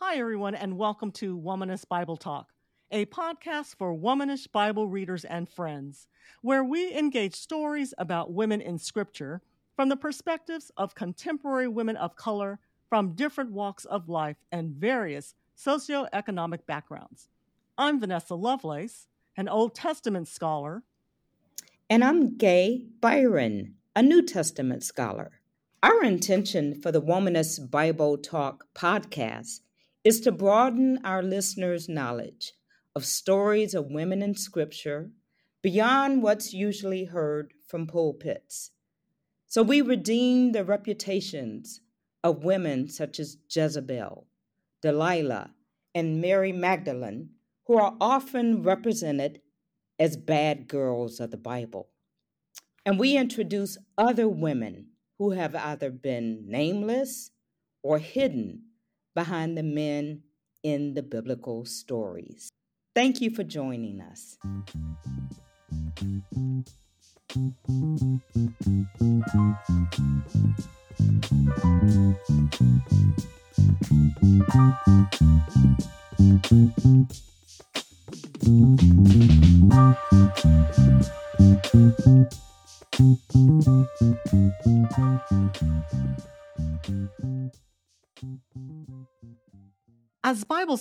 Hi, everyone, and welcome to Womanist Bible Talk, a podcast for womanish Bible readers and friends, where we engage stories about women in Scripture from the perspectives of contemporary women of color from different walks of life and various socioeconomic backgrounds. I'm Vanessa Lovelace, an Old Testament scholar. And I'm Gay Byron, a New Testament scholar. Our intention for the Womanist Bible Talk podcast is to broaden our listeners' knowledge of stories of women in Scripture beyond what's usually heard from pulpits. So we redeem the reputations of women such as Jezebel, Delilah, and Mary Magdalene, who are often represented as bad girls of the Bible. And we introduce other women who have either been nameless or hidden behind the men in the biblical stories. Thank you for joining us. As Bible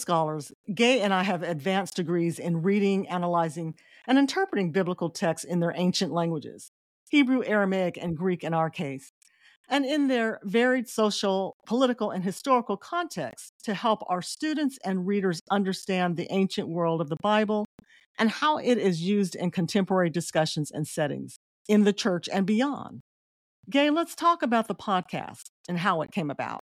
scholars, Gay and I have advanced degrees in reading, analyzing, and interpreting biblical texts in their ancient languages Hebrew, Aramaic, and Greek in our case, and in their varied social, political, and historical contexts to help our students and readers understand the ancient world of the Bible and how it is used in contemporary discussions and settings in the church and beyond. Gay, let's talk about the podcast and how it came about.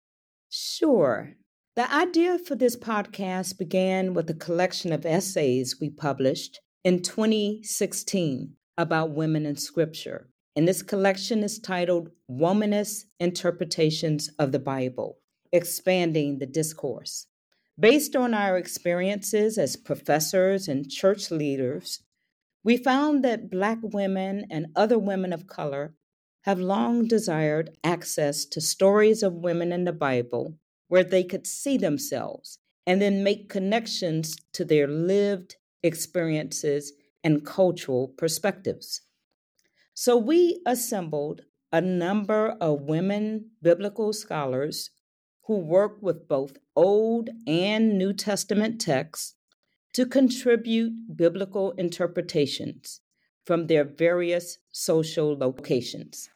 Sure. The idea for this podcast began with a collection of essays we published in 2016 about women in Scripture. And this collection is titled Womanist Interpretations of the Bible Expanding the Discourse. Based on our experiences as professors and church leaders, we found that Black women and other women of color have long desired access to stories of women in the Bible where they could see themselves and then make connections to their lived experiences and cultural perspectives. So we assembled a number of women biblical scholars who work with both Old and New Testament texts to contribute biblical interpretations from their various social locations.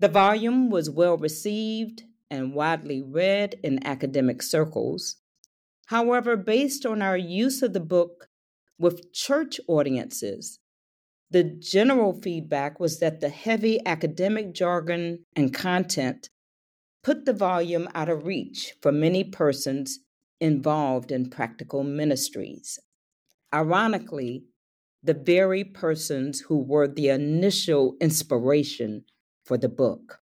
The volume was well received and widely read in academic circles. However, based on our use of the book with church audiences, the general feedback was that the heavy academic jargon and content put the volume out of reach for many persons involved in practical ministries. Ironically, the very persons who were the initial inspiration for the book.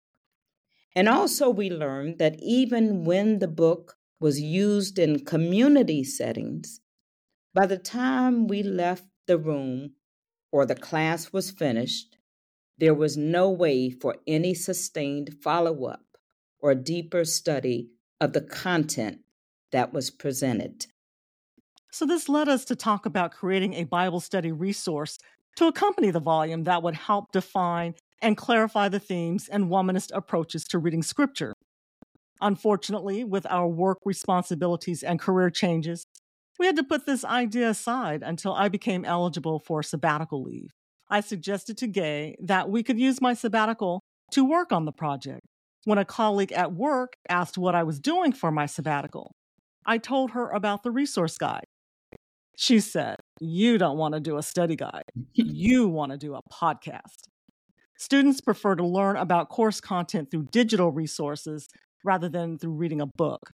And also, we learned that even when the book was used in community settings, by the time we left the room or the class was finished, there was no way for any sustained follow up or deeper study of the content that was presented. So, this led us to talk about creating a Bible study resource to accompany the volume that would help define and clarify the themes and womanist approaches to reading scripture. Unfortunately, with our work responsibilities and career changes, we had to put this idea aside until I became eligible for sabbatical leave. I suggested to Gay that we could use my sabbatical to work on the project. When a colleague at work asked what I was doing for my sabbatical, I told her about the resource guide. She said, You don't want to do a study guide, you want to do a podcast. Students prefer to learn about course content through digital resources rather than through reading a book.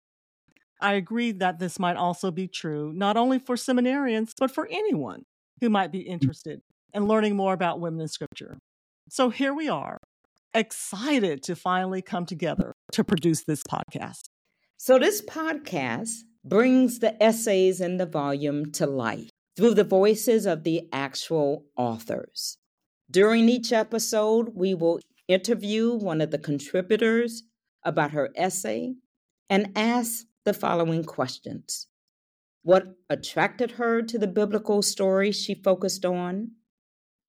I agree that this might also be true not only for seminarians, but for anyone who might be mm. interested in learning more about women in scripture. So here we are, excited to finally come together to produce this podcast. So, this podcast brings the essays in the volume to life through the voices of the actual authors. During each episode, we will interview one of the contributors about her essay and ask the following questions What attracted her to the biblical story she focused on?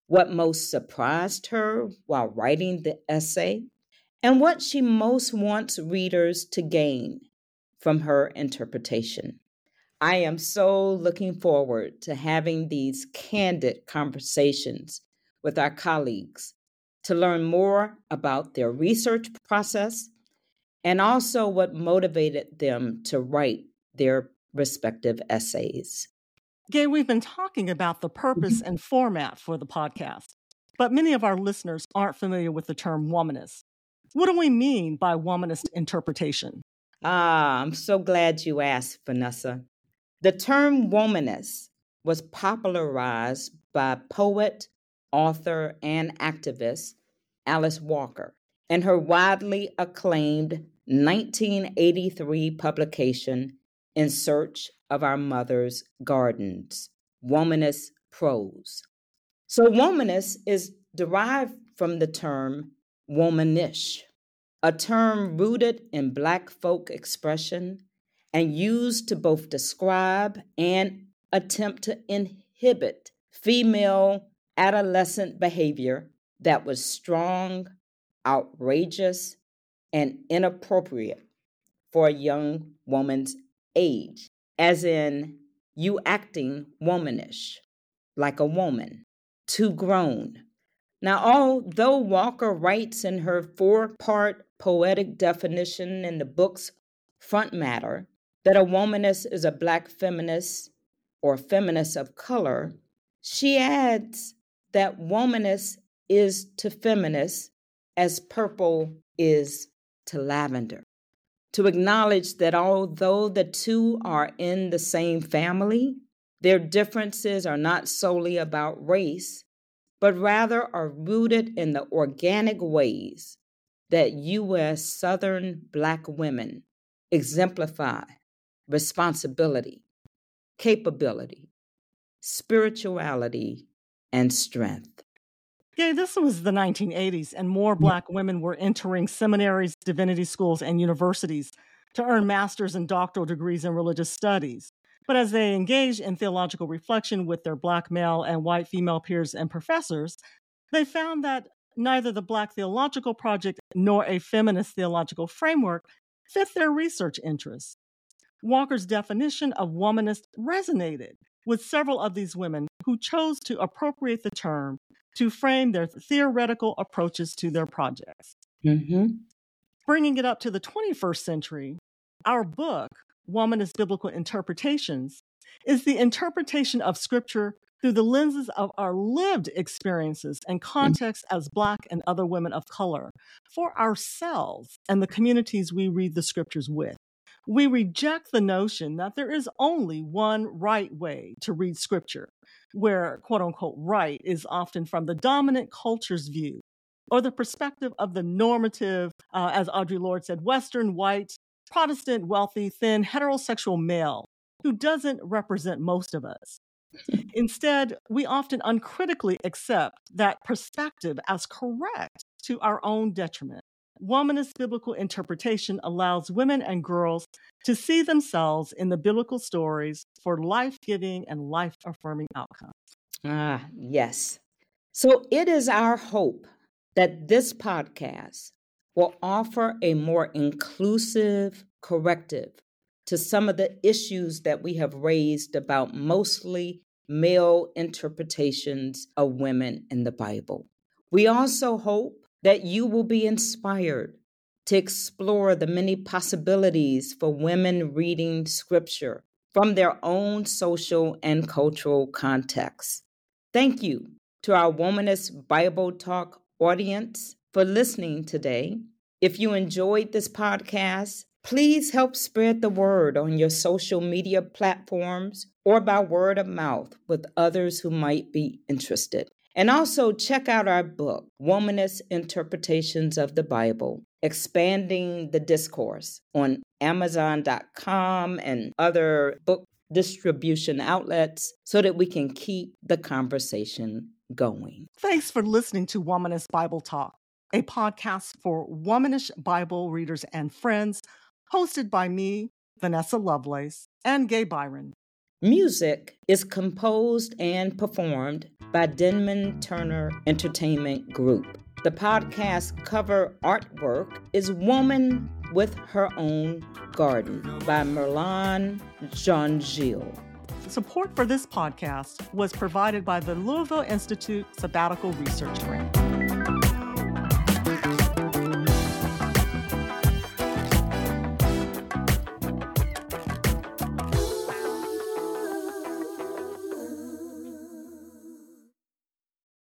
What most surprised her while writing the essay? And what she most wants readers to gain from her interpretation. I am so looking forward to having these candid conversations with our colleagues to learn more about their research process and also what motivated them to write their respective essays. Gay, we've been talking about the purpose mm-hmm. and format for the podcast, but many of our listeners aren't familiar with the term womanist. What do we mean by womanist interpretation? Ah, I'm so glad you asked, Vanessa. The term womanist was popularized by poet, author, and activist Alice Walker in her widely acclaimed 1983 publication, In Search of Our Mother's Gardens Womanist Prose. So, womanist is derived from the term womanish, a term rooted in Black folk expression and used to both describe and attempt to inhibit female adolescent behavior that was strong, outrageous, and inappropriate for a young woman's age, as in you acting womanish, like a woman, too grown. Now, although Walker writes in her four part poetic definition in the book's front matter that a womanist is a black feminist or feminist of color, she adds that womanist is to feminist as purple is to lavender. To acknowledge that although the two are in the same family, their differences are not solely about race, but rather are rooted in the organic ways that U.S. Southern Black women exemplify responsibility, capability, spirituality, and strength. Yeah, this was the 1980s, and more Black women were entering seminaries, divinity schools, and universities to earn master's and doctoral degrees in religious studies. But as they engaged in theological reflection with their Black male and white female peers and professors, they found that neither the Black Theological Project nor a feminist theological framework fit their research interests. Walker's definition of womanist resonated with several of these women who chose to appropriate the term to frame their theoretical approaches to their projects. Mm-hmm. Bringing it up to the 21st century, our book, Womanist Biblical Interpretations, is the interpretation of Scripture through the lenses of our lived experiences and mm. context as Black and other women of color for ourselves and the communities we read the Scriptures with. We reject the notion that there is only one right way to read Scripture, where quote unquote right is often from the dominant culture's view or the perspective of the normative, uh, as Audre Lorde said, Western, white, Protestant, wealthy, thin, heterosexual male who doesn't represent most of us. Instead, we often uncritically accept that perspective as correct to our own detriment. Womanist biblical interpretation allows women and girls to see themselves in the biblical stories for life giving and life affirming outcomes. Ah, yes. So it is our hope that this podcast will offer a more inclusive corrective to some of the issues that we have raised about mostly male interpretations of women in the Bible. We also hope that you will be inspired to explore the many possibilities for women reading scripture from their own social and cultural contexts. Thank you to our Womanist Bible Talk audience for listening today. If you enjoyed this podcast, please help spread the word on your social media platforms or by word of mouth with others who might be interested. And also check out our book, Womanist Interpretations of the Bible, Expanding the Discourse, on Amazon.com and other book distribution outlets so that we can keep the conversation going. Thanks for listening to Womanist Bible Talk, a podcast for womanish Bible readers and friends, hosted by me, Vanessa Lovelace, and Gay Byron. Music is composed and performed by Denman Turner Entertainment Group. The podcast cover artwork is Woman with Her Own Garden by Merlan Jean Gilles. Support for this podcast was provided by the Louisville Institute Sabbatical Research Grant.